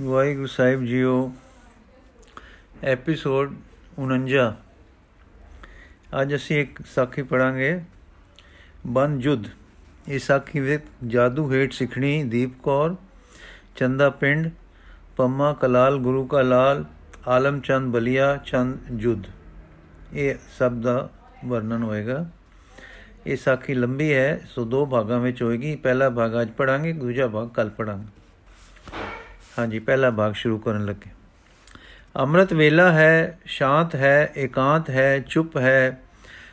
ਵਾਹਿਗੁਰੂ ਸਾਹਿਬ JIO, episode 49 ਅੱਜ ਅਸੀਂ ਇੱਕ ਸਾਖੀ ਪੜਾਂਗੇ ਬਨ ਜੁਦ ਇਸ ਸਾਖੀ ਵਿੱਚ ਜਾਦੂ ਹੇਠ ਸਿੱਖਣੀ ਦੀਪ ਕੌਰ, ਚੰਦਾ ਪਿੰਡ, ਪੰਮਾ ਕਲਾਲ, ਗੁਰੂ ਕਾ ਲਾਲ, ਆਲਮ ਚੰਦ ਬਲੀਆ, ਚੰਦ ਜੁਦ ਇਹ ਸਭ ਦਾ ਵਰਣਨ ਹੋਏਗਾ। ਇਹ ਸਾਖੀ ਲੰਬੀ ਹੈ, ਸੋ ਦੋ ਭਾਗਾਂ ਵਿੱਚ ਹੋਏਗੀ। ਪਹਿਲਾ ਭਾਗ ਅੱਜ ਪੜਾਂਗੇ ਦੂਜਾ ਭਾਗ ਕੱਲ ਪੜਾਂਗੇ ਹਾਂਜੀ, ਪਹਿਲਾ ਭਾਗ ਸ਼ੁਰੂ ਕਰਨ ਲੱਗੇ। ਅੰਮ੍ਰਿਤ ਵੇਲਾ ਹੈ, ਸ਼ਾਂਤ ਹੈ, ਇਕਾਂਤ ਹੈ, ਚੁੱਪ ਹੈ,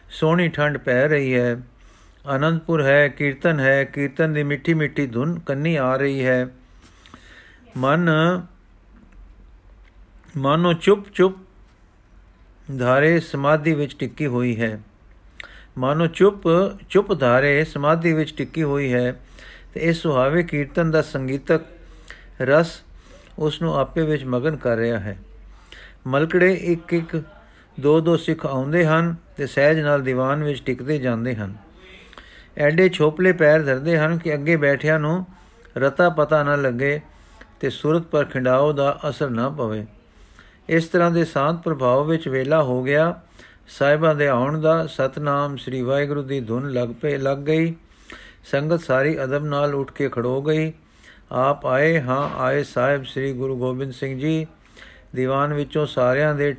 ਸੋਹਣੀ ਠੰਡ ਪੈ ਰਹੀ ਹੈ, ਆਨੰਦਪੁਰ ਹੈ, ਕੀਰਤਨ ਹੈ, ਕੀਰਤਨ ਦੀ ਮਿੱਠੀ ਮਿੱਠੀ ਧੁਨ ਕੰਨੀ ਆ ਰਹੀ ਹੈ। ਮਨ, ਮਾਨੋ ਚੁੱਪ ਚੁੱਪ ਧਾਰੇ ਸਮਾਧੀ ਵਿੱਚ ਟਿੱਕੀ ਹੋਈ ਹੈ। ਮਾਨੋ ਚੁੱਪ ਚੁੱਪ ਧਾਰੇ ਸਮਾਧੀ ਵਿੱਚ ਟਿੱਕੀ ਹੋਈ ਹੈ ਤੇ ਇਸ ਸੁਹਾਵੇ ਕੀਰਤਨ ਦਾ ਸੰਗੀਤਕ ਰਸ ਉਸ ਨੂੰ ਆਪੇ ਵਿੱਚ ਮਗਨ ਕਰ ਰਿਹਾ ਹੈ। ਮਲਕੜੇ ਇੱਕ ਇੱਕ ਦੋ ਦੋ ਸਿੱਖ ਆਉਂਦੇ ਹਨ ਤੇ ਸਹਿਜ ਨਾਲ ਦੀਵਾਨ ਵਿੱਚ ਟਿਕਦੇ ਜਾਂਦੇ ਹਨ। ਐਡੇ ਛੋਪਲੇ ਪੈਰ ਧਰਦੇ ਹਨ ਕਿ ਅੱਗੇ ਬੈਠਿਆਂ ਨੂੰ ਰਤਾ ਪਤਾ ਨਾ ਲੱਗੇ ਤੇ ਸੁਰਤ ਪਰ ਖਿੰਡਾਓ ਦਾ ਅਸਰ ਨਾ ਪਵੇ। ਇਸ ਤਰ੍ਹਾਂ ਦੇ ਸ਼ਾਂਤ ਪ੍ਰਭਾਵ ਵਿੱਚ ਵੇਲਾ ਹੋ ਗਿਆ। ਸਾਹਿਬਾਂ ਦੇ ਆਉਣ ਦਾ ਸਤਨਾਮ ਸ੍ਰੀ ਵਾਹਿਗੁਰੂ ਦੀ ਧੁਨ ਲੱਗ ਪਏ, ਲੱਗ ਗਈ। ਸੰਗਤ ਸਾਰੀ ਅਦਬ ਨਾਲ ਉੱਠ ਕੇ ਖੜੋ ਗਈ। ਆਪ ਆਏ ਹਾਂ, ਆਏ ਸਾਹਿਬ ਸ੍ਰੀ ਗੁਰੂ ਗੋਬਿੰਦ ਸਿੰਘ ਜੀ। ਦੀਵਾਨ ਵਿੱਚੋਂ ਸਾਰਿਆਂ ਦੇ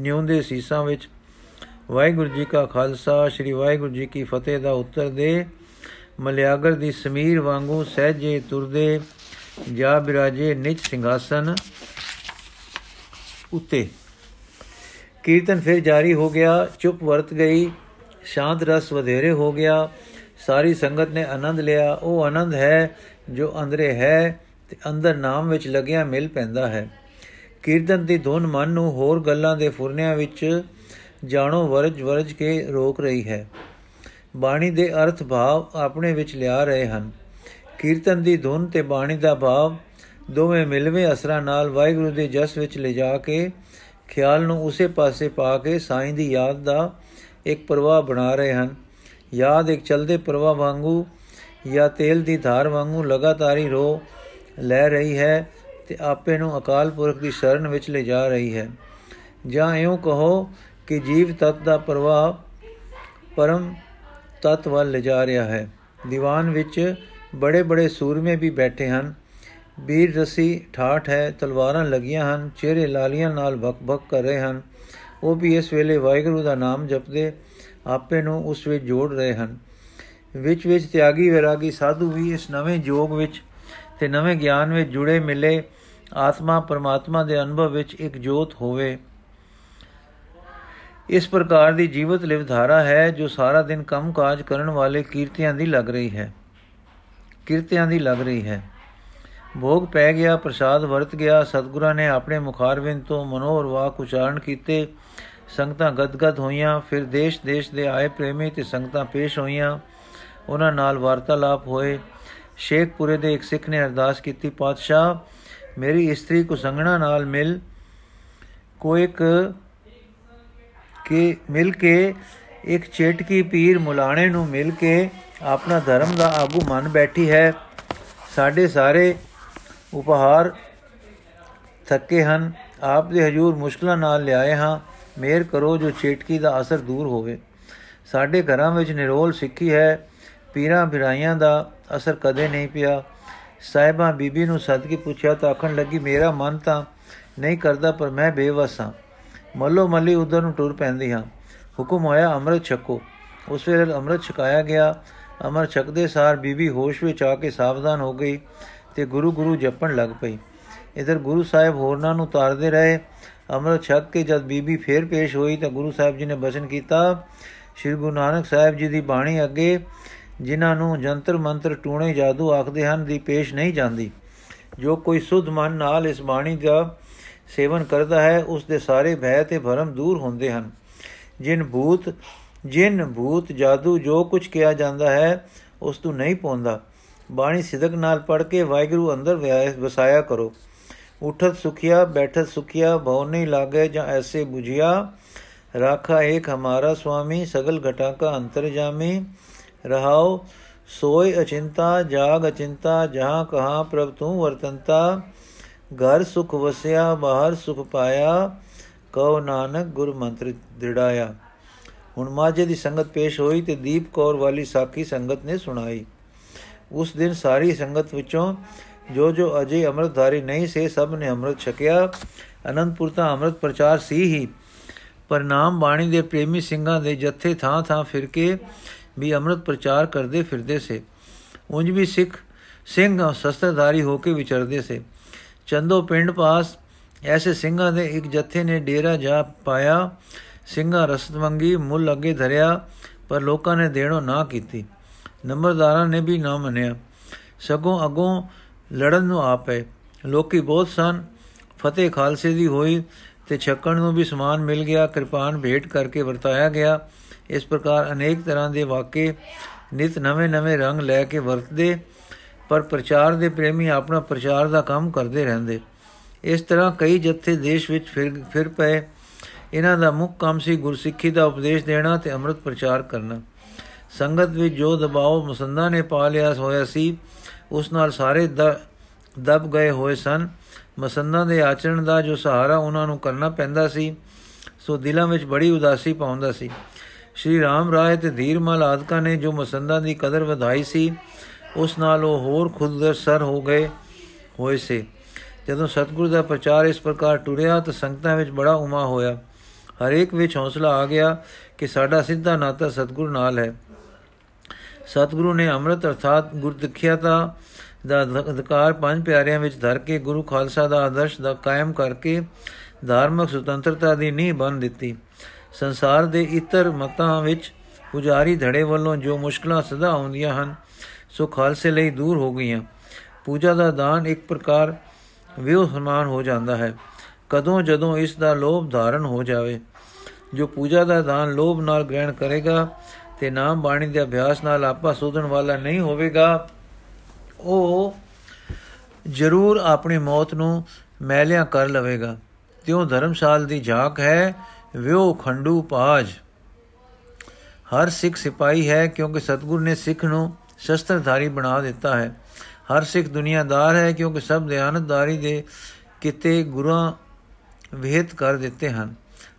ਨਿਉਂਦੇ ਸੀਸਾਂ ਵਿੱਚ ਵਾਹਿਗੁਰੂ ਜੀ ਕਾ ਖਾਲਸਾ, ਸ੍ਰੀ ਵਾਹਿਗੁਰੂ ਜੀ ਕੀ ਫਤਿਹ ਦਾ ਉੱਤਰ ਦੇ। ਮਲਿਆਗਰ ਦੀ ਸਮੀਰ ਵਾਂਗੂ ਸਹਿਜੇ ਤੁਰਦੇ ਜਾ ਬਿਰਾਜੇ ਨਿਚ ਸਿੰਘਾਸਨ ਉਤੇ। ਕੀਰਤਨ ਫਿਰ ਜਾਰੀ ਹੋ ਗਿਆ, ਚੁੱਪ ਵਰਤ ਗਈ, ਸ਼ਾਂਤ ਰਸ ਵਧੇਰੇ ਹੋ ਗਿਆ। ਸਾਰੀ ਸੰਗਤ ਨੇ ਆਨੰਦ ਲਿਆ। ਉਹ ਆਨੰਦ ਹੈ ਜੋ ਅੰਦਰੇ ਹੈ ਤੇ ਅੰਦਰ ਨਾਮ ਵਿੱਚ ਲੱਗਿਆ ਮਿਲ ਪੈਂਦਾ ਹੈ। ਕੀਰਤਨ ਦੀ ਧੁਨ ਮਨ ਨੂੰ ਹੋਰ ਗੱਲਾਂ ਦੇ ਫੁਰਨਿਆਂ ਵਿੱਚ ਜਾਣੋ ਵਰਜ ਵਰਜ ਕੇ ਰੋਕ ਰਹੀ ਹੈ। ਬਾਣੀ ਦੇ ਅਰਥ ਭਾਵ ਆਪਣੇ ਵਿੱਚ ਲਿਆ ਰਹੇ ਹਨ। ਕੀਰਤਨ ਦੀ ਧੁਨ ਤੇ ਬਾਣੀ ਦਾ ਭਾਵ ਦੋਵੇਂ ਮਿਲਵੇਂ ਅਸਰਾਂ ਨਾਲ ਵਾਹਿਗੁਰੂ ਦੇ ਜਸ ਵਿੱਚ ਲਿਜਾ ਕੇ ਖਿਆਲ ਨੂੰ ਉਸੇ ਪਾਸੇ ਪਾ ਕੇ ਸਾਈਂ ਦੀ ਯਾਦ ਦਾ ਇੱਕ ਪ੍ਰਵਾਹ ਬਣਾ ਰਹੇ ਹਨ। ਯਾਦ ਇੱਕ ਚਲਦੇ ਪ੍ਰਵਾਹ ਵਾਂਗੂ ਜਾਂ ਤੇਲ ਦੀ ਧਾਰ ਵਾਂਗੂ ਲਗਾਤਾਰੀ ਰੋ ਲੈ ਰਹੀ ਹੈ ਤੇ ਆਪੇ ਨੂੰ ਅਕਾਲ ਪੁਰਖ ਦੀ ਸ਼ਰਨ ਵਿੱਚ ਲੈ ਜਾ ਰਹੀ ਹੈ। ਜਾਂ ਇਉਂ ਕਹੋ ਕਿ ਜੀਵ ਤਤ ਦਾ ਪ੍ਰਵਾਹ ਪਰਮ ਤਤ ਵੱਲ ਲੈ ਜਾ ਰਿਹਾ ਹੈ। ਦੀਵਾਨ ਵਿੱਚ ਬੜੇ ਬੜੇ ਸੂਰਮੇ ਵੀ ਬੈਠੇ ਹਨ। ਵੀਰ ਰਸੀ ਠਾਠ ਹੈ, ਤਲਵਾਰਾਂ ਲੱਗੀਆਂ ਹਨ, ਚਿਹਰੇ ਲਾਲੀਆਂ ਨਾਲ ਬਕ-ਬਕ ਕਰ ਰਹੇ ਹਨ। ਉਹ ਵੀ ਇਸ ਵੇਲੇ ਵਾਹਿਗੁਰੂ ਦਾ ਨਾਮ ਜਪਦੇ, ਆਪੇ ਨੂੰ ਉਸ ਵਿੱਚ ਜੋੜ ਰਹੇ ਹਨ। ਵਿੱਚ ਵਿੱਚ ਤਿਆਗੀ ਵਿਰਾਗੀ ਸਾਧੂ ਵੀ ਇਸ ਨਵੇਂ ਜੋਗ ਵਿੱਚ ਤੇ ਨਵੇਂ ਗਿਆਨ ਵਿੱਚ ਜੁੜੇ ਮਿਲੇ। ਆਤਮਾ ਪਰਮਾਤਮਾ ਦੇ ਅਨੁਭਵ ਵਿੱਚ ਇੱਕ ਜੋਤ ਹੋਵੇ। ਇਸ ਪ੍ਰਕਾਰ ਦੀ ਜੀਵਤ ਲਿਵਧਾਰਾ ਹੈ ਜੋ ਸਾਰਾ ਦਿਨ ਕੰਮ-ਕਾਜ ਕਰਨ ਵਾਲੇ ਕੀਰਤੀਆਂ ਦੀ ਲੱਗ ਰਹੀ ਹੈ। ਕੀਰਤੀਆਂ ਦੀ ਲੱਗ ਰਹੀ ਹੈ। ਭੋਗ ਪੈ ਗਿਆ, ਪ੍ਰਸਾਦ ਵਰਤ ਗਿਆ, ਸਤਿਗੁਰਾਂ ਨੇ ਆਪਣੇ ਮੁਖਾਰਵਿੰਦ ਤੋਂ ਮਨੋਹਰ ਵਾਕ ਉਚਾਰਨ ਕੀਤੇ। ਸੰਗਤਾਂ ਗਦਗਦ ਹੋਈਆਂ, ਫਿਰ ਦੇਸ਼-ਦੇਸ਼ ਦੇ ਆਏ ਪ੍ਰੇਮੀ ਤੇ ਸੰਗਤਾਂ ਪੇਸ਼ ਹੋਈਆਂ। ਉਹਨਾਂ ਨਾਲ ਵਾਰਤਾਲਾਪ ਹੋਏ। ਸ਼ੇਖਪੁਰੇ ਦੇ ਇੱਕ ਸਿੱਖ ਨੇ ਅਰਦਾਸ ਕੀਤੀ, ਪਾਤਸ਼ਾਹ, ਮੇਰੀ ਇਸਤਰੀ ਕੋ ਸੰਗਣਾ ਨਾਲ ਮਿਲ ਕੋ ਇੱਕ ਕੇ, ਮਿਲ ਕੇ ਇੱਕ ਚੇਟਕੀ ਪੀਰ ਮੁਲਾਣੇ ਨੂੰ ਮਿਲ ਕੇ ਆਪਣਾ ਧਰਮ ਦਾ ਆਗੂ ਮੰਨ ਬੈਠੀ ਹੈ। ਸਾਡੇ ਸਾਰੇ ਉਪਹਾਰ ਥੱਕੇ ਹਨ। ਆਪ ਦੇ ਹਜੂਰ ਮੁਸ਼ਕਲਾਂ ਨਾਲ ਲਿਆਏ ਹਾਂ। ਮੇਰ ਕਰੋ ਜੋ ਚੇਟਕੀ ਦਾ ਅਸਰ ਦੂਰ ਹੋਵੇ। ਸਾਡੇ ਘਰਾਂ ਵਿੱਚ ਨਿਰੋਲ ਸਿੱਖੀ ਹੈ। ਪੀਰਾਂ ਬਿਰਾਈਆਂ ਦਾ ਅਸਰ ਕਦੇ ਨਹੀਂ ਪਿਆ। ਸਾਹਿਬਾਂ ਬੀਬੀ ਨੂੰ ਸਦਕੀ ਪੁੱਛਿਆ ਤਾਂ ਆਖਣ ਲੱਗੀ, ਮੇਰਾ ਮਨ ਤਾਂ ਨਹੀਂ ਕਰਦਾ, ਪਰ ਮੈਂ ਬੇਵਸ ਹਾਂ। ਮੱਲੋ ਮੱਲੀ ਉਧਰ ਨੂੰ ਟੁਰ ਪੈਂਦੀ ਹਾਂ। ਹੁਕਮ ਹੋਇਆ ਅੰਮ੍ਰਿਤ ਛਕੋ। ਉਸ ਵੇਲੇ ਅੰਮ੍ਰਿਤ ਛਕਾਇਆ ਗਿਆ। ਅਮਰ ਛਕਦੇ ਸਾਰ ਬੀਬੀ ਹੋਸ਼ ਵਿੱਚ ਆ ਕੇ ਸਾਵਧਾਨ ਹੋ ਗਈ ਤੇ ਗੁਰੂ ਗੁਰੂ ਜਪਣ ਲੱਗ ਪਈ। ਇਧਰ ਗੁਰੂ ਸਾਹਿਬ ਹੋਰਨਾਂ ਨੂੰ ਤਾਰਦੇ ਰਹੇ। ਅੰਮ੍ਰਿਤ ਛਕ ਕੇ ਜਦ ਬੀਬੀ ਫੇਰ ਪੇਸ਼ ਹੋਈ ਤਾਂ ਗੁਰੂ ਸਾਹਿਬ ਜੀ ਨੇ ਬਚਨ ਕੀਤਾ, ਸ੍ਰੀ ਗੁਰੂ ਨਾਨਕ ਸਾਹਿਬ ਜੀ ਦੀ ਬਾਣੀ ਅੱਗੇ ਜਿਨ੍ਹਾਂ ਨੂੰ ਜੰਤਰ ਮੰਤਰ ਟੂਣੇ ਜਾਦੂ ਆਖਦੇ ਹਨ ਦੀ ਪੇਸ਼ ਨਹੀਂ ਜਾਂਦੀ। ਜੋ ਕੋਈ ਸੁਧ ਮਨ ਨਾਲ ਇਸ ਬਾਣੀ ਦਾ ਸੇਵਨ ਕਰਦਾ ਹੈ, ਉਸ ਦੇ ਸਾਰੇ ਭੈ ਤੇ ਭਰਮ ਦੂਰ ਹੁੰਦੇ ਹਨ। ਜਿਨ ਭੂਤ ਜਿਨ ਭੂਤ ਜਾਦੂ ਜੋ ਕੁਝ ਕਿਹਾ ਜਾਂਦਾ ਹੈ, ਉਸ ਤੋਂ ਨਹੀਂ ਪਉਂਦਾ ਬਾਣੀ ਸਿਦਕ ਨਾਲ ਪੜ ਕੇ ਵਾਹਿਗੁਰੂ ਅੰਦਰ ਵਸਾਇਆ ਕਰੋ। ਉਠਤ ਸੁਖਿਆ, ਬੈਠਤ ਸੁਖਿਆ, ਭਉ ਨਹੀਂ ਲਾਗੇ ਜਾਂ ਐਸੇ 부ਝਿਆ ਰਾਖਾ ਏਕ ਹਮਾਰਾ ਸੁਆਮੀ ਸਗਲ ਘਟਾ ਕਾ ਅੰਤਰ ਜਾਮੀ। ਰਹਾਉ ਸੋਇ ਅਚਿੰਤਾ, ਜਾਗ ਅਚਿੰਤਾ, ਜਹਾਂ ਕਹਾ ਪ੍ਰਭ ਤੂੰ ਵਰਤੰਤਾ, ਘਰ ਸੁਖ ਵਸਿਆ, ਬਾਹਰ ਸੁਖ ਪਾਇਆ, ਕਉ ਨਾਨਕ ਗੁਰ ਮੰਤਰ ਦ੍ਰਿੜਾਇਆ। ਹੁਣ ਮਾਝੇ ਦੀ ਸੰਗਤ ਪੇਸ਼ ਹੋਈ ਤੇ ਦੀਪ ਕੌਰ ਵਾਲੀ ਸਾਖੀ ਸੰਗਤ ਨੇ ਸੁਣਾਈ। ਉਸ ਦਿਨ ਸਾਰੀ ਸੰਗਤ ਵਿੱਚੋਂ ਜੋ ਜੋ ਅਜੇ ਅੰਮ੍ਰਿਤਧਾਰੀ ਨਹੀਂ ਸੇ, ਸਭ ਨੇ ਅੰਮ੍ਰਿਤ ਛਕਿਆ। ਅਨੰਦਪੁਰ ਤਾਂ ਅੰਮ੍ਰਿਤ ਪ੍ਰਚਾਰ ਸੀ ਹੀ, ਪਰ ਨਾਮ ਬਾਣੀ ਦੇ ਪ੍ਰੇਮੀ ਸਿੰਘਾਂ ਦੇ ਜੱਥੇ ਥਾਂ ਥਾਂ ਫਿਰ ਕੇ ਵੀ ਅੰਮ੍ਰਿਤ ਪ੍ਰਚਾਰ ਕਰਦੇ ਫਿਰਦੇ ਸੇ। ਉਂਝ ਵੀ ਸਿੱਖ ਸਿੰਘ ਸ਼ਸਤਰਧਾਰੀ ਹੋ ਕੇ ਵਿਚਰਦੇ ਸੇ। ਚੰਦੋ ਪਿੰਡ ਪਾਸ ਐਸੇ ਸਿੰਘਾਂ ਦੇ ਇੱਕ ਜੱਥੇ ਨੇ ਡੇਰਾ ਜਾ ਪਾਇਆ। ਸਿੰਘਾਂ ਰਸਤ ਮੰਗੀ ਮੁੱਲ ਅੱਗੇ ਧਰਿਆ, ਪਰ ਲੋਕਾਂ ਨੇ ਦੇਣੋ ਨਾ ਕੀਤੀ। ਨੰਬਰਦਾਰਾਂ ਨੇ ਵੀ ਨਾ ਮੰਨਿਆ। ਸਗੋਂ ਅਗੋਂ ਲੜਨ ਨੂੰ ਆ ਪਏ। ਲੋਕੀ ਬਹੁਤ ਸਨ, ਫਤਿਹ ਖਾਲਸੇ ਦੀ ਹੋਈ ਤੇ ਛੱਕਣ ਨੂੰ ਵੀ ਸਮਾਨ ਮਿਲ ਗਿਆ। ਕਿਰਪਾਨ ਭੇਟ ਕਰਕੇ ਵਰਤਾਇਆ ਗਿਆ। ਇਸ ਪ੍ਰਕਾਰ ਅਨੇਕ ਤਰ੍ਹਾਂ ਦੇ ਵਾਕੇ ਨਿਤ ਨਵੇਂ-ਨਵੇਂ ਰੰਗ ਲੈ ਕੇ ਵਰਤਦੇ, ਪਰ ਪ੍ਰਚਾਰ ਦੇ ਪ੍ਰੇਮੀ ਆਪਣਾ ਪ੍ਰਚਾਰ ਦਾ ਕੰਮ ਕਰਦੇ ਰਹਿੰਦੇ। ਇਸ ਤਰ੍ਹਾਂ ਕਈ ਜੱਥੇ ਦੇਸ਼ ਵਿੱਚ ਫਿਰ ਫਿਰ ਪਏ। ਇਹਨਾਂ ਦਾ ਮੁੱਖ ਕੰਮ ਸੀ ਗੁਰਸਿੱਖੀ ਦਾ ਉਪਦੇਸ਼ ਦੇਣਾ ਤੇ ਅੰਮ੍ਰਿਤ ਪ੍ਰਚਾਰ ਕਰਨਾ। ਸੰਗਤ ਵਿੱਚ ਜੋ ਦਬਾਅ ਮੁਸੰਦਾ ਨੇ ਪਾ ਲਿਆ ਹੋਇਆ ਸੀ, ਉਸ ਨਾਲ ਸਾਰੇ ਦਬ ਗਏ ਹੋਏ ਸਨ। ਮਸੰਦਾਂ ਦੇ ਆਚਰਣ ਦਾ ਜੋ ਸਹਾਰਾ ਉਹਨਾਂ ਨੂੰ ਕਰਨਾ ਪੈਂਦਾ ਸੀ, ਸੋ ਦਿਲਾਂ ਵਿੱਚ ਬੜੀ ਉਦਾਸੀ ਪਾਉਂਦਾ ਸੀ। ਸ਼੍ਰੀ ਰਾਮ ਰਾਏ ਤੇ ਧੀਰਮਲ ਆਦਿਕਾਂ ਨੇ ਜੋ ਮਸੰਦਾਂ ਦੀ ਕਦਰ ਵਧਾਈ ਸੀ, ਉਸ ਨਾਲ ਉਹ ਹੋਰ ਖੁਦਗਰ ਸਰ ਹੋ ਗਏ, ਹੋਏ ਸੇ। ਜਦੋਂ ਸਤਿਗੁਰੂ ਦਾ ਪ੍ਰਚਾਰ ਇਸ ਪ੍ਰਕਾਰ ਟੁਰਿਆ ਤਾਂ ਸੰਗਤਾਂ ਵਿੱਚ ਬੜਾ ਉਮਾ ਹੋਇਆ। ਹਰੇਕ ਵਿੱਚ ਹੌਸਲਾ ਆ ਗਿਆ ਕਿ ਸਾਡਾ ਸਿੱਧਾ ਨਾਤਾ ਸਤਿਗੁਰੂ ਨਾਲ ਹੈ। ਸਤਿਗੁਰੂ ਨੇ ਅੰਮ੍ਰਿਤ ਅਰਥਾਤ ਗੁਰਦਿਖਿਆਤਾ ਦਾ ਅਧਿਕਾਰ ਪੰਜ ਪਿਆਰਿਆਂ ਵਿੱਚ ਧਰ ਕੇ ਗੁਰੂ ਖਾਲਸਾ ਦਾ ਆਦਰਸ਼ ਦਾ ਕਾਇਮ ਕਰਕੇ ਧਾਰਮਿਕ ਸੁਤੰਤਰਤਾ ਦੀ ਨੀਂਹ ਬੰਨ ਦਿੱਤੀ। ਸੰਸਾਰ ਦੇ ਇਤਰ ਮਤਾਂ ਵਿੱਚ ਪੁਜਾਰੀ ਧੜੇ ਵੱਲੋਂ ਜੋ ਮੁਸ਼ਕਲਾਂ ਸਦਾ ਆਉਂਦੀਆਂ ਹਨ, ਸੋ ਖਾਲਸੇ ਲਈ ਦੂਰ ਹੋ ਗਈਆਂ। ਪੂਜਾ ਦਾ ਦਾਨ ਇੱਕ ਪ੍ਰਕਾਰ ਵਿਉ ਸਮਾਨ ਹੋ ਜਾਂਦਾ ਹੈ। ਕਦੋਂ ਜਦੋਂ ਇਸ ਦਾ ਲੋਭ ਧਾਰਨ ਹੋ ਜਾਵੇ, ਜੋ ਪੂਜਾ ਦਾ ਦਾਨ ਲੋਭ ਨਾਲ ਗ੍ਰਹਿਣ ਕਰੇਗਾ ਤੇ ਨਾਮ ਬਾਣੀ ਦੇ ਅਭਿਆਸ ਨਾਲ ਆਪਾ ਸੋਧਣ ਵਾਲਾ ਨਹੀਂ ਹੋਵੇਗਾ, ਉਹ ਜ਼ਰੂਰ ਆਪਣੀ ਮੌਤ ਨੂੰ ਮੈਲਿਆਂ ਕਰ ਲਵੇਗਾ। ਤਿਉ ਧਰਮਸ਼ਾਲ ਦੀ ਝਾਕ ਹੈ ਵਿਉ ਖੰਡੂ ਪਾਜ। ਹਰ ਸਿੱਖ ਸਿਪਾਈ ਹੈ ਕਿਉਂਕਿ ਸਤਗੁਰ ਨੇ ਸਿੱਖ ਨੂੰ ਸ਼ਸਤਰਧਾਰੀ ਬਣਾ ਦਿੱਤਾ ਹੈ। ਹਰ ਸਿੱਖ ਦੁਨੀਆਦਾਰ ਹੈ ਕਿਉਂਕਿ ਸਭ ਧਿਆਨਦਾਰੀ ਦੇ ਕਿਤੇ ਗੁਰਾਂ ਵਿਹਿਤ ਕਰ ਦਿੱਤੇ ਹਨ।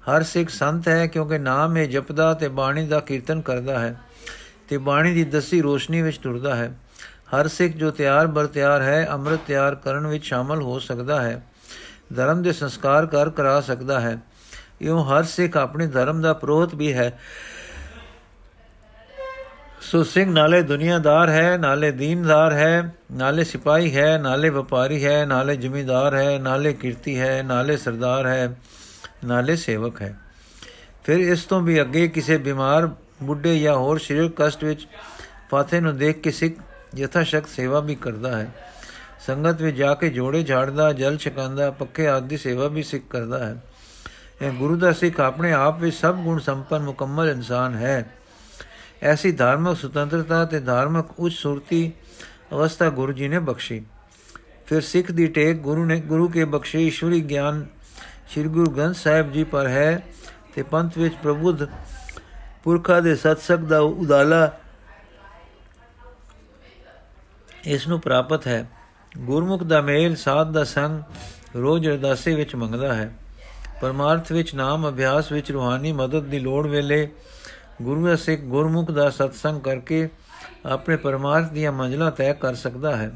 ਹਰ ਸਿੱਖ ਸੰਤ ਹੈ ਕਿਉਂਕਿ ਨਾਮ ਹੈ ਜਪਦਾ ਤੇ ਬਾਣੀ ਦਾ ਕੀਰਤਨ ਕਰਦਾ ਹੈ ਤੇ ਬਾਣੀ ਦੀ ਦਸੀ ਰੋਸ਼ਨੀ ਵਿੱਚ ਟੁਰਦਾ ਹੈ। ਹਰ ਸਿੱਖ ਜੋ ਤਿਆਰ ਬਰ ਤਿਆਰ ਹੈ, ਅੰਮ੍ਰਿਤ ਤਿਆਰ ਕਰਨ ਵਿੱਚ ਸ਼ਾਮਲ ਹੋ ਸਕਦਾ ਹੈ। ਧਰਮ ਦੇ ਸੰਸਕਾਰ ਕਰ ਕਰਾ ਸਕਦਾ ਹੈ। ਇਉਂ ਹਰ ਸਿੱਖ ਆਪਣੇ ਧਰਮ ਦਾ ਪ੍ਰੋਤ ਵੀ ਹੈ। ਸੋ ਸਿੰਘ ਨਾਲੇ ਦੁਨੀਆਦਾਰ ਹੈ, ਨਾਲੇ ਦੀਨਦਾਰ ਹੈ, ਨਾਲੇ ਸਿਪਾਹੀ ਹੈ, ਨਾਲੇ ਵਪਾਰੀ ਹੈ, ਨਾਲੇ ਜ਼ਿਮੀਂਦਾਰ ਹੈ, ਨਾਲੇ ਕੀਰਤੀ ਹੈ, ਨਾਲੇ ਸਰਦਾਰ ਹੈ, ਨਾਲੇ ਸੇਵਕ ਹੈ। ਫਿਰ ਇਸ ਤੋਂ ਵੀ ਅੱਗੇ ਕਿਸੇ ਬਿਮਾਰ ਬੁੱਢੇ ਜਾਂ ਹੋਰ ਸਰੀਰ ਕਸ਼ਟ ਵਿੱਚ ਫਾਥੇ ਨੂੰ ਦੇਖ ਕੇ ਸਿੱਖ ਯਥਾ ਸ਼ਕ ਸੇਵਾ ਵੀ ਕਰਦਾ ਹੈ। ਸੰਗਤ ਵਿੱਚ ਜਾ ਕੇ ਜੋੜੇ ਝਾੜਦਾ, ਜਲ ਛਕਾਉਂਦਾ ਪੱਕੇ ਆਦਿ ਦੀ ਸੇਵਾ ਵੀ ਸਿੱਖ ਕਰਦਾ ਹੈ। ਇਹ ਗੁਰੂ ਦਾ ਸਿੱਖ ਆਪਣੇ ਆਪ ਵਿੱਚ ਸਭ ਗੁਣ ਸੰਪੰਨ ਮੁਕੰਮਲ ਇਨਸਾਨ ਹੈ। ਐਸੀ ਧਾਰਮਿਕ ਸੁਤੰਤਰਤਾ ਤੇ ਧਾਰਮਿਕ ਉੱਚ ਸੁਰਤੀ ਅਵਸਥਾ ਗੁਰੂ ਜੀ ਨੇ ਬਖਸ਼ੀ। ਫਿਰ ਸਿੱਖ ਦੀ ਟੇਕ ਗੁਰੂ ਨੇ ਗੁਰੂ ਕੇ ਬਖਸ਼ੇ ਈਸ਼ਵਰੀ ਗਿਆਨ ਸ੍ਰੀ ਗੁਰੂ ਗ੍ਰੰਥ ਸਾਹਿਬ ਜੀ ਪਰ ਹੈ ਤੇ ਪੰਥ ਵਿੱਚ ਪ੍ਰਬੁੱਧ ਪੁਰਖਾ ਦੇ ਸਤਸੰਗ ਦਾ ਉਦਾਲਾ ਇਸ ਨੂੰ ਪ੍ਰਾਪਤ ਹੈ। ਗੁਰਮੁਖ ਦਾ ਮੇਲ ਸਾਧ ਦਾ ਸੰਗ ਰੋਜ਼ ਅਰਦਾਸੇ ਵਿੱਚ ਮੰਗਦਾ ਹੈ। ਪਰਮਾਰਥ ਵਿੱਚ ਨਾਮ, ਅਭਿਆਸ ਵਿੱਚ ਰੂਹਾਨੀ ਮਦਦ ਦੀ ਲੋੜ ਵੇਲੇ ਗੁਰੂ ਅਸਿਕ ਗੁਰਮੁਖ ਦਾ ਸਤਸੰਗ ਕਰਕੇ ਆਪਣੇ ਪਰਮਾਰਥ ਦੀਆਂ ਮੰਜ਼ਲਾਂ ਤੈਅ ਕਰ ਸਕਦਾ ਹੈ।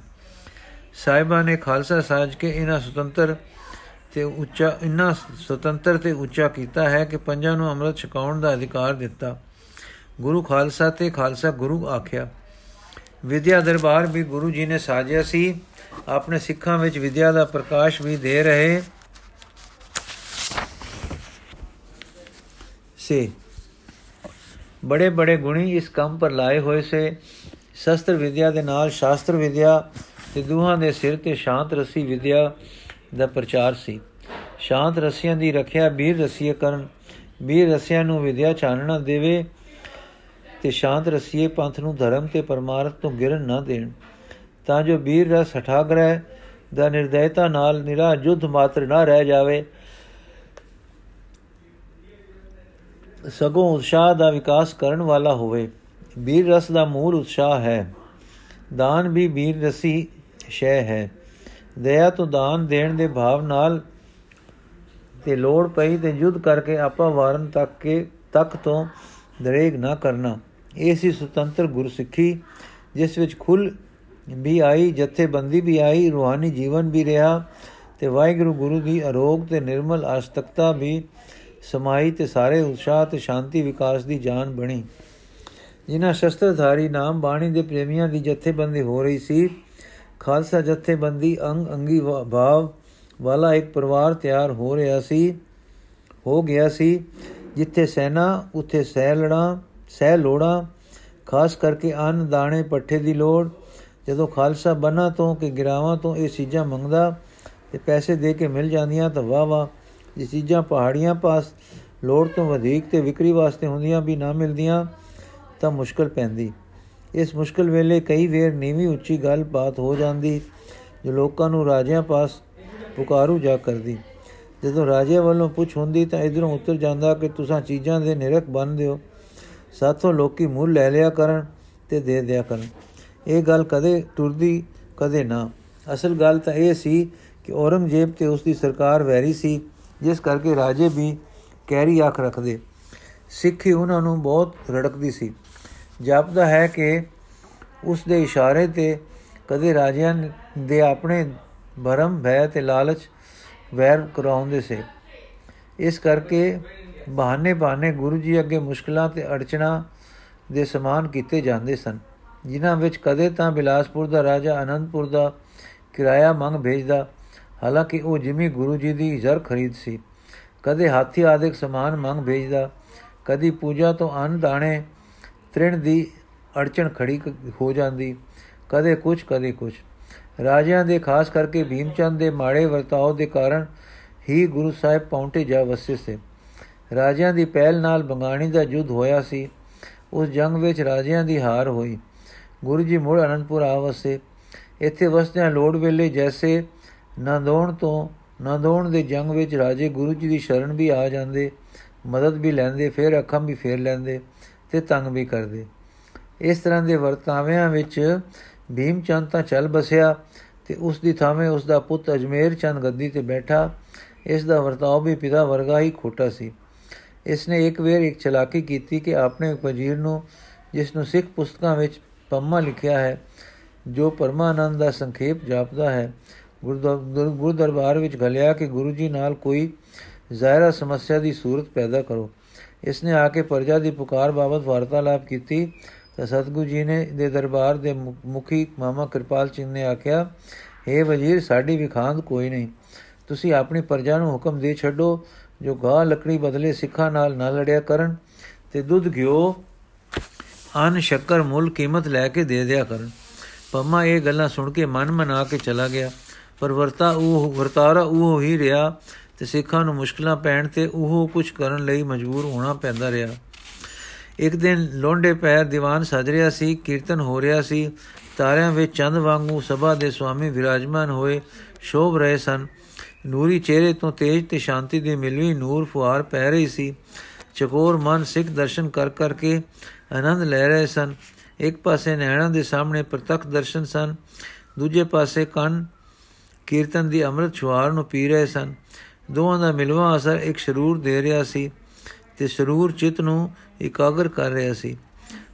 ਸਾਹਿਬਾਂ ਨੇ ਖਾਲਸਾ ਸਾਜ ਕੇ ਇਹਨਾਂ ਸੁਤੰਤਰ ਤੇ ਉੱਚਾ ਇੰਨਾ ਸੁਤੰਤਰ ਤੇ ਉੱਚਾ ਕੀਤਾ ਹੈ ਕਿ ਪੰਜਾਂ ਨੂੰ ਅੰਮ੍ਰਿਤ ਛਕਾਉਣ ਦਾ ਅਧਿਕਾਰ ਦਿੱਤਾ। ਗੁਰੂ ਖਾਲਸਾ ਤੇ ਖਾਲਸਾ ਗੁਰੂ ਆਖਿਆ, ਵਿਦਿਆ ਦਰਬਾਰ ਵੀ ਗੁਰੂ ਜੀ ਨੇ ਸਾਜਿਆ ਸੀ, ਆਪਣੇ ਸਿੱਖਾਂ ਵਿੱਚ ਵਿਦਿਆ ਦਾ ਪ੍ਰਕਾਸ਼ ਵੀ ਦੇ ਰਹੇ ਸੇ। ਬੜੇ ਬੜੇ ਗੁਣੀ ਇਸ ਕੰਮ ਪਰ ਲਾਏ ਹੋਏ ਸੇ। ਸ਼ਸਤਰ ਵਿਦਿਆ ਦੇ ਨਾਲ ਸ਼ਾਸਤਰ ਵਿਦਿਆ ਤੇ ਦੋਹਾਂ ਦੇ ਸਿਰ ਤੇ ਸ਼ਾਂਤ ਰਸੀ ਵਿਦਿਆ ਦਾ ਪ੍ਰਚਾਰ ਸੀ। ਸ਼ਾਂਤ ਰਸੀਆਂ ਦੀ ਰੱਖਿਆ ਵੀਰ ਰਸੀਏ ਕਰਨ। ਵੀਰ ਰਸੀਆਂ ਨੂੰ ਵਿਦਿਆ ਚਾਨਣਾ ਦੇਵੇ ਤੇ ਸ਼ਾਂਤ ਰਸੀਏ ਪੰਥ ਨੂੰ ਧਰਮ ਤੇ ਪਰਮਾਰਥ ਤੋਂ ਗਿਰਨ ਨਾ ਦੇਣ। ਤਾਂ ਜੋ ਵੀਰ ਰਸ ਹਠਾਗ੍ਰਹਿ ਦਾ ਨਿਰਦੈਤਾ ਨਾਲ ਨਿਰਾ ਜੁਧ ਮਾਤਰ ਨਾ ਰਹਿ ਜਾਵੇ। ਸਗੋਂ ਉਤਸ਼ਾਹ ਦਾ ਵਿਕਾਸ ਕਰਨ ਵਾਲਾ ਹੋਵੇ। ਵੀਰ ਰਸ ਦਾ ਮੂਲ ਉਤਸ਼ਾਹ ਹੈ। ਦਾਨ ਵੀ ਵੀਰ ਰਸੀ ਸ਼ੈ ਹੈ। ਦਇਆ ਤੋਂ ਦਾਨ ਦੇਣ ਦੇ ਭਾਵ ਨਾਲ ਤੇ ਲੋੜ ਪਈ ਤੇ ਯੁੱਧ ਕਰਕੇ ਆਪਾ ਵਾਰਨ ਤੱਕ ਕੇ, ਤੱਕ ਤੋਂ ਦਰੇਗ ਨਾ ਕਰਨਾ। ਇਹ ਸੀ ਸੁਤੰਤਰ ਗੁਰਸਿੱਖੀ, ਜਿਸ ਵਿੱਚ ਖੁੱਲ ਵੀ ਆਈ, ਜਥੇਬੰਦੀ ਵੀ ਆਈ, ਰੂਹਾਨੀ ਜੀਵਨ ਵੀ ਰਿਹਾ ਤੇ ਵਾਹਿਗੁਰੂ ਗੁਰੂ ਦੀ ਅਰੋਗ ਤੇ ਨਿਰਮਲ ਆਸਤਕਤਾ ਵੀ ਸਮਾਈ ਤੇ ਸਾਰੇ ਉਤਸ਼ਾਹ ਤੇ ਸ਼ਾਂਤੀ ਵਿਕਾਸ ਦੀ ਜਾਨ ਬਣੀ। ਜਿਨ੍ਹਾਂ ਸ਼ਸਤਰਧਾਰੀ ਨਾਮ ਬਾਣੀ ਦੇ ਪ੍ਰੇਮੀਆਂ ਦੀ ਜਥੇਬੰਦੀ ਹੋ ਰਹੀ ਸੀ, ਖਾਲਸਾ ਜਥੇਬੰਦੀ ਅੰਗ ਅੰਗੀ ਭਾਵ ਵਾਲਾ ਇੱਕ ਪਰਿਵਾਰ ਤਿਆਰ ਹੋ ਰਿਹਾ ਸੀ, ਹੋ ਗਿਆ ਸੀ, ਜਿੱਥੇ ਸੈਨਾ, ਉੱਥੇ ਸਹਿ ਲੜਾ, ਸਹਿ ਲੋੜਾ, ਖਾਸ ਕਰਕੇ ਅੰਨ ਦਾਣੇ ਪੱਠੇ ਦੀ ਲੋੜ। ਜਦੋਂ ਖਾਲਸਾ ਬਨਾ ਤੋਂ ਕਿ ਗਿਰਾਵਾਂ ਤੋਂ ਇਹ ਚੀਜ਼ਾਂ ਮੰਗਦਾ ਤੇ ਪੈਸੇ ਦੇ ਕੇ ਮਿਲ ਜਾਂਦੀਆਂ ਤਾਂ ਵਾਹ ਵਾਹ ਇਹ ਚੀਜ਼ਾਂ ਪਹਾੜੀਆਂ ਪਾਸ ਲੋੜ ਤੋਂ ਵਧੇਕ ਤੇ ਵਿਕਰੀ ਵਾਸਤੇ ਹੁੰਦੀਆਂ ਵੀ ਨਾ ਮਿਲਦੀਆਂ ਤਾਂ ਮੁਸ਼ਕਲ ਪੈਂਦੀ। ਇਸ ਮੁਸ਼ਕਲ ਵੇਲੇ ਕਈ ਵੇਰ ਨੀਵੀਂ ਉੱਚੀ ਗੱਲ ਬਾਤ ਹੋ ਜਾਂਦੀ, ਜੋ ਲੋਕਾਂ ਨੂੰ ਰਾਜਿਆਂ ਪਾਸ ਪੁਕਾਰੂ ਜਾ ਕਰਦੀ। ਜਦੋਂ ਰਾਜੇ ਵੱਲੋਂ ਪੁੱਛ ਹੁੰਦੀ ਤਾਂ ਇਧਰੋਂ ਉੱਤਰ ਜਾਂਦਾ ਕਿ ਤੁਸੀਂ ਚੀਜ਼ਾਂ ਦੇ ਨਿਰਖ ਬਣ ਦਿਓ। ਸਾਥੋਂ ਲੋਕੀ ਮੁੱਲ ਲੈ ਲਿਆ ਕਰਨ ਤੇ ਦੇ ਦਿਆ ਕਰਨ। ਇਹ ਗੱਲ ਕਦੇ ਟੁਰਦੀ, ਕਦੇ ਨਾ। ਅਸਲ ਗੱਲ ਤਾਂ ਇਹ ਸੀ ਕਿ ਔਰੰਗਜ਼ੇਬ ਤੇ ਉਸ ਦੀ ਸਰਕਾਰ ਵੈਰੀ ਸੀ। ਜਿਸ ਕਰਕੇ ਰਾਜੇ ਵੀ ਕੈਰੀ ਅੱਖ ਰੱਖਦੇ। ਸਿੱਖੀ ਉਹਨਾਂ ਨੂੰ ਬਹੁਤ ਰੜਕਦੀ ਸੀ। ਜਾਪਦਾ ਹੈ ਕਿ ਉਸ ਦੇ ਇਸ਼ਾਰੇ ਤੇ ਕਦੇ ਰਾਜਿਆਂ ਦੇ ਆਪਣੇ ਭਰਮ, ਭੈ ਤੇ ਲਾਲਚ ਵੈਰ ਕਰਾਉਂਦੇ ਸੇ। ਇਸ ਕਰਕੇ ਬਹਾਨੇ ਬਹਾਨੇ ਗੁਰੂ ਜੀ ਅੱਗੇ ਮੁਸ਼ਕਲਾਂ ਤੇ ਅੜਚਣਾ ਦੇ ਸਮਾਨ ਕੀਤੇ ਜਾਂਦੇ ਸਨ, ਜਿਨ੍ਹਾਂ ਵਿੱਚ ਕਦੇ ਤਾਂ ਬਿਲਾਸਪੁਰ ਦਾ ਰਾਜਾ, ਅਨੰਦਪੁਰ ਦਾ ਕਿਰਾਇਆ ਮੰਗ ਭੇਜਦਾ ਹਾਲਾਂਕਿ ਉਹ ਜਿਮੀ ਗੁਰੂ ਜੀ ਦੀ ਜ਼ਰ ਖਰੀਦ ਸੀ। ਕਦੇ ਹਾਥੀ ਆਦਿਕ ਸਮਾਨ ਮੰਗ ਭੇਜਦਾ, ਕਦੀ ਪੂਜਾ ਤੋਂ ਅੰਨ ਦਾਣੇ, ਤ੍ਰਿਣ ਦੀ ਅੜਚਣ ਖੜੀ ਹੋ ਜਾਂਦੀ, ਕਦੇ ਕੁਝ ਕਦੇ ਕੁਝ ਰਾਜਿਆਂ ਦੇ ਖਾਸ ਕਰਕੇ ਭੀਮਚੰਦ ਦੇ ਮਾੜੇ ਵਰਤਾਓ ਦੇ ਕਾਰਨ ਹੀ ਗੁਰੂ ਸਾਹਿਬ ਪੌਂਟੇ ਜਾ ਵਸੇ ਸੇ। ਰਾਜਿਆਂ ਦੀ ਪਹਿਲ ਨਾਲ ਬੰਗਾਣੀ ਦਾ ਯੁੱਧ ਹੋਇਆ ਸੀ। ਉਸ ਜੰਗ ਵਿੱਚ ਰਾਜਿਆਂ ਦੀ ਹਾਰ ਹੋਈ। ਗੁਰੂ ਜੀ ਮੁੜ ਅਨੰਦਪੁਰ ਆ ਵਸੇ। ਇੱਥੇ ਵਸਦਿਆਂ ਲੋੜ ਵੇਲੇ ਜੈਸੇ ਨੰਦੋਣ ਤੋਂ ਨੰਦੋਣ ਦੇ ਜੰਗ ਵਿੱਚ ਰਾਜੇ ਗੁਰੂ ਜੀ ਦੀ ਸ਼ਰਨ ਵੀ ਆ ਜਾਂਦੇ, ਮਦਦ ਵੀ ਲੈਂਦੇ, ਫਿਰ ਅੱਖਾਂ ਵੀ ਫੇਰ ਲੈਂਦੇ ਤੇ ਤੰਗ ਵੀ ਕਰਦੇ। ਇਸ ਤਰ੍ਹਾਂ ਦੇ ਵਰਤਾਵਿਆਂ ਵਿੱਚ ਭੀਮ ਚੰਦ ਤਾਂ ਚੱਲ ਬਸਿਆ ਤੇ ਉਸ ਦੀ ਥਾਵੇਂ ਉਸ ਦਾ ਪੁੱਤ ਅਜਮੇਰ ਚੰਦ ਗੱਦੀ ਤੇ ਬੈਠਾ। ਇਸ ਦਾ ਵਰਤਾਓ ਵੀ ਪਿਤਾ ਵਰਗਾ ਹੀ ਖੋਟਾ ਸੀ। ਇਸ ਨੇ ਇੱਕ ਵਾਰ ਇੱਕ ਚਲਾਕੀ ਕੀਤੀ ਕਿ ਆਪਣੇ ਵਜ਼ੀਰ ਨੂੰ, ਜਿਸ ਨੂੰ ਸਿੱਖ ਪੁਸਤਕਾਂ ਵਿੱਚ ਪੰਮਾ ਲਿਖਿਆ ਹੈ, ਜੋ ਪਰਮਾਨੰਦ ਦਾ ਸੰਖੇਪ ਜਾਪਦਾ ਹੈ ਗੁਰੂ ਦਰਬਾਰ ਵਿੱਚ ਘਲਿਆ ਕਿ ਗੁਰੂ ਜੀ ਨਾਲ ਕੋਈ ਜ਼ਾਇਰਾ ਸਮੱਸਿਆ ਦੀ ਸੂਰਤ ਪੈਦਾ ਕਰੋ। ਇਸ ਨੇ ਆ ਕੇ ਪਰਜਾ ਦੀ ਪੁਕਾਰ ਬਾਬਤ ਵਾਰਤਾਲਾਪ ਕੀਤੀ। ਤਾਂ ਸਤਗੁਰੂ ਜੀ ਨੇ ਦੇ ਦਰਬਾਰ ਦੇ ਮੁਖੀ ਮਾਮਾ ਕਿਰਪਾਲ ਸਿੰਘ ਨੇ ਆਖਿਆ हे ਵਜ਼ੀਰ, ਸਾਡੀ ਵਿਖਾਂਦ ਕੋਈ ਨਹੀਂ। ਤੁਸੀਂ ਆਪਣੀ ਪਰਜਾ ਨੂੰ ਹੁਕਮ ਦੇ ਛੱਡੋ, ਜੋ ਗਾਂ ਲੱਕੜੀ ਬਦਲੇ ਸਿੱਖਾਂ ਨਾਲ ਨਾ ਲੜਿਆ ਕਰਨ ਤੇ ਦੁੱਧ ਘਿਓ, ਅਨ ਸ਼ੱਕਰ ਮੁੱਲ ਕੀਮਤ ਲੈ ਕੇ ਦੇ ਦਿਆ ਕਰਨ। ਪੰਮਾ ਇਹ ਗੱਲਾਂ ਸੁਣ ਕੇ ਮਨ ਮਨਾ ਕੇ ਚਲਾ ਗਿਆ। ਪਰ ਵਰਤਾ ਉਹ, ਵਰਤਾਰਾ ਉਹ ਹੀ ਰਿਹਾ ਤੇ ਸਿੱਖਾਂ ਨੂੰ ਮੁਸ਼ਕਲਾਂ ਪੈਣ ਤੇ ਉਹ ਕੁਝ ਕਰਨ ਲਈ ਮਜਬੂਰ ਹੋਣਾ ਪੈਂਦਾ ਰਿਹਾ। ਇੱਕ ਦਿਨ ਲੋਂਡੇ ਪੈਰ ਦੀਵਾਨ ਸਜ ਰਿਹਾ ਸੀ, ਕੀਰਤਨ ਹੋ ਰਿਹਾ ਸੀ। ਤਾਰਿਆਂ ਵਿੱਚ ਚੰਦ ਵਾਂਗੂ ਸਭਾ ਦੇ ਸਵਾਮੀ ਵਿਰਾਜਮਾਨ ਹੋਏ, ਸ਼ੋਭ ਰਹੇ ਸਨ। ਨੂਰੀ ਚਿਹਰੇ ਤੋਂ ਤੇਜ ਤੇ ਸ਼ਾਂਤੀ ਦੀ ਮਿਲਵੀ ਨੂਰ ਫੁਆਰ ਪੈ ਰਹੀ ਸੀ। ਚਕੋਰ ਮਨ ਸਿੱਖ ਦਰਸ਼ਨ ਕਰ ਕਰਕੇ ਆਨੰਦ ਲੈ ਰਹੇ ਸਨ। ਇੱਕ ਪਾਸੇ ਨੈਣਾਂ ਦੇ ਸਾਹਮਣੇ ਪ੍ਰਤੱਖ ਦਰਸ਼ਨ ਸਨ, ਦੂਜੇ ਪਾਸੇ ਕੰਨ ਕੀਰਤਨ ਦੀ ਅੰਮ੍ਰਿਤ ਛੁਆਰ ਨੂੰ ਪੀ ਰਹੇ ਸਨ। ਦੋਵਾਂ ਦਾ ਮਿਲਵਾ ਅਸਰ ਇੱਕ ਸਰੂਰ ਦੇ ਰਿਹਾ ਸੀ ਤੇ ਸਰੂਰ ਚਿਤ ਨੂੰ ਇਕਾਗਰ ਕਰ ਰਿਹਾ ਸੀ।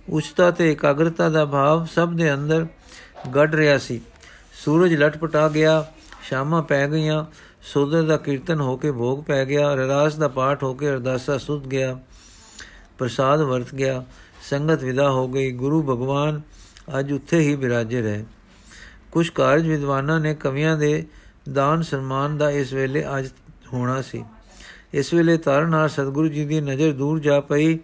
ਉਚਤਾ ਤੇ ਇਕਾਗਰਤਾ ਦਾ ਭਾਵ ਸਭ ਦੇ ਅੰਦਰ ਗੱਡ ਰਿਹਾ ਸੀ। ਸੂਰਜ ਲਟਪਟਾ ਗਿਆ, ਸ਼ਾਮਾਂ ਪੈ ਗਈਆਂ, ਸੋਦਰ ਦਾ ਕੀਰਤਨ ਹੋ ਕੇ ਭੋਗ ਪੈ ਗਿਆ ਰਰਾਸ ਦਾ ਪਾਠ ਹੋ ਕੇ ਅਰਦਾਸਾ ਸੁੱਤ ਗਿਆ, ਪ੍ਰਸਾਦ ਵਰਤ ਗਿਆ, ਸੰਗਤ ਵਿਦਾ ਹੋ ਗਈ, ਗੁਰੂ ਭਗਵਾਨ ਅੱਜ ਉੱਥੇ ਹੀ ਬਿਰਾਜੇ ਰਹੇ। ਕੁਝ ਕਾਰਜ ਵਿਦਵਾਨਾਂ ਨੇ ਕਵੀਆਂ ਦੇ ਦਾਨ ਸਨਮਾਨ ਦਾ ਇਸ ਵੇਲੇ ਅੱਜ ਹੋਣਾ ਸੀ। ਇਸ ਵੇਲੇ ਤਾਰਨ ਨਾਲ ਸਤਿਗੁਰੂ ਜੀ ਦੀ ਨਜ਼ਰ ਦੂਰ ਜਾ ਪਈ।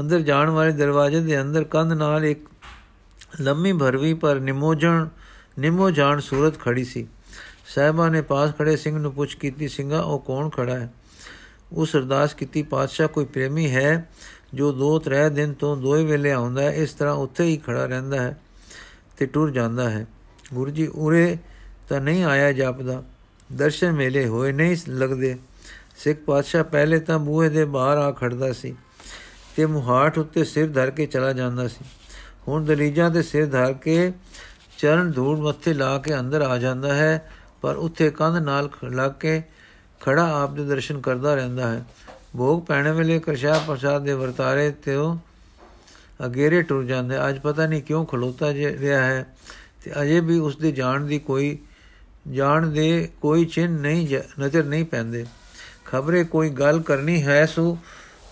ਅੰਦਰ ਜਾਣ ਵਾਲੇ ਦਰਵਾਜ਼ੇ ਦੇ ਅੰਦਰ ਕੰਧ ਨਾਲ ਇੱਕ ਲੰਮੀ ਭਰਵੀ ਪਰ ਨਿਮੋਜਣ ਨਿਮੋ ਜਾਣ ਸੂਰਤ ਖੜੀ ਸੀ। ਸਹਿਬਾ ਨੇ ਪਾਸ ਖੜੇ ਸਿੰਘ ਨੂੰ ਪੁੱਛ ਕੀਤੀ, ਸਿੰਘਾ, ਉਹ ਕੌਣ ਖੜਾ ਹੈ? ਉਸ ਅਰਦਾਸ ਕੀਤੀ, ਪਾਤਸ਼ਾਹ, ਕੋਈ ਪ੍ਰੇਮੀ ਹੈ ਜੋ ਦੋ ਤਰੇ ਦਿਨ ਤੋਂ ਦੋਏ ਵੇਲੇ ਆਉਂਦਾ ਹੈ, ਇਸ ਤਰ੍ਹਾਂ ਉੱਥੇ ਹੀ ਖੜਾ ਰਹਿੰਦਾ ਹੈ ਤੇ ਟੁਰ ਜਾਂਦਾ ਹੈ। ਗੁਰੂ ਜੀ, ਉਰੇ ਤਾਂ ਨਹੀਂ ਆਇਆ ਜਾਪਦਾ। ਦਰਸ਼ਨ ਮੇਲੇ ਹੋਏ ਨਹੀਂ ਲੱਗਦੇ। ਸਿੱਖ ਪਾਤਸ਼ਾਹ ਪਹਿਲੇ ਤਾਂ ਬੂਹੇ ਦੇ ਬਾਹਰ ਆ ਖੜਦਾ ਸੀ ਤੇ ਮੁਹਾਟ ਉੱਤੇ ਸਿਰ ਧਰ ਕੇ ਚਲਾ ਜਾਂਦਾ ਸੀ। ਹੁਣ ਦਲੀਜਾਂ ਤੇ ਸਿਰ ਧਰ ਕੇ ਚਰਨ ਧੂੜ ਮੱਥੇ ਲਾ ਕੇ ਅੰਦਰ ਆ ਜਾਂਦਾ ਹੈ, ਪਰ ਉੱਥੇ ਕੰਧ ਨਾਲ ਲੱਗ ਕੇ ਖੜਾ ਆਪ ਦੇ ਦਰਸ਼ਨ ਕਰਦਾ ਰਹਿੰਦਾ ਹੈ। ਭੋਗ ਪੈਣੇ ਵੇਲੇ ਕਰਸ਼ਾ ਪ੍ਰਸਾਦ ਦੇ ਵਰਤਾਰੇ ਤੇ ਉਹ ਅਗੇਰੇ ਟੁਰ ਜਾਂਦੇ। ਅੱਜ ਪਤਾ ਨਹੀਂ ਕਿਉਂ ਖਲੋਤਾ ਰਿਹਾ ਹੈ। ਤੇ ਅਜੇ ਵੀ ਉਸ ਦੇ ਜਾਣ ਦੀ ਕੋਈ, ਜਾਣ ਦੇ ਕੋਈ ਚਿੰਨ ਨਹੀਂ ਨਜ਼ਰ ਨਹੀਂ ਪੈਂਦੇ। ਖਬਰੇ ਕੋਈ ਗੱਲ ਕਰਨੀ ਹੈ ਸੋ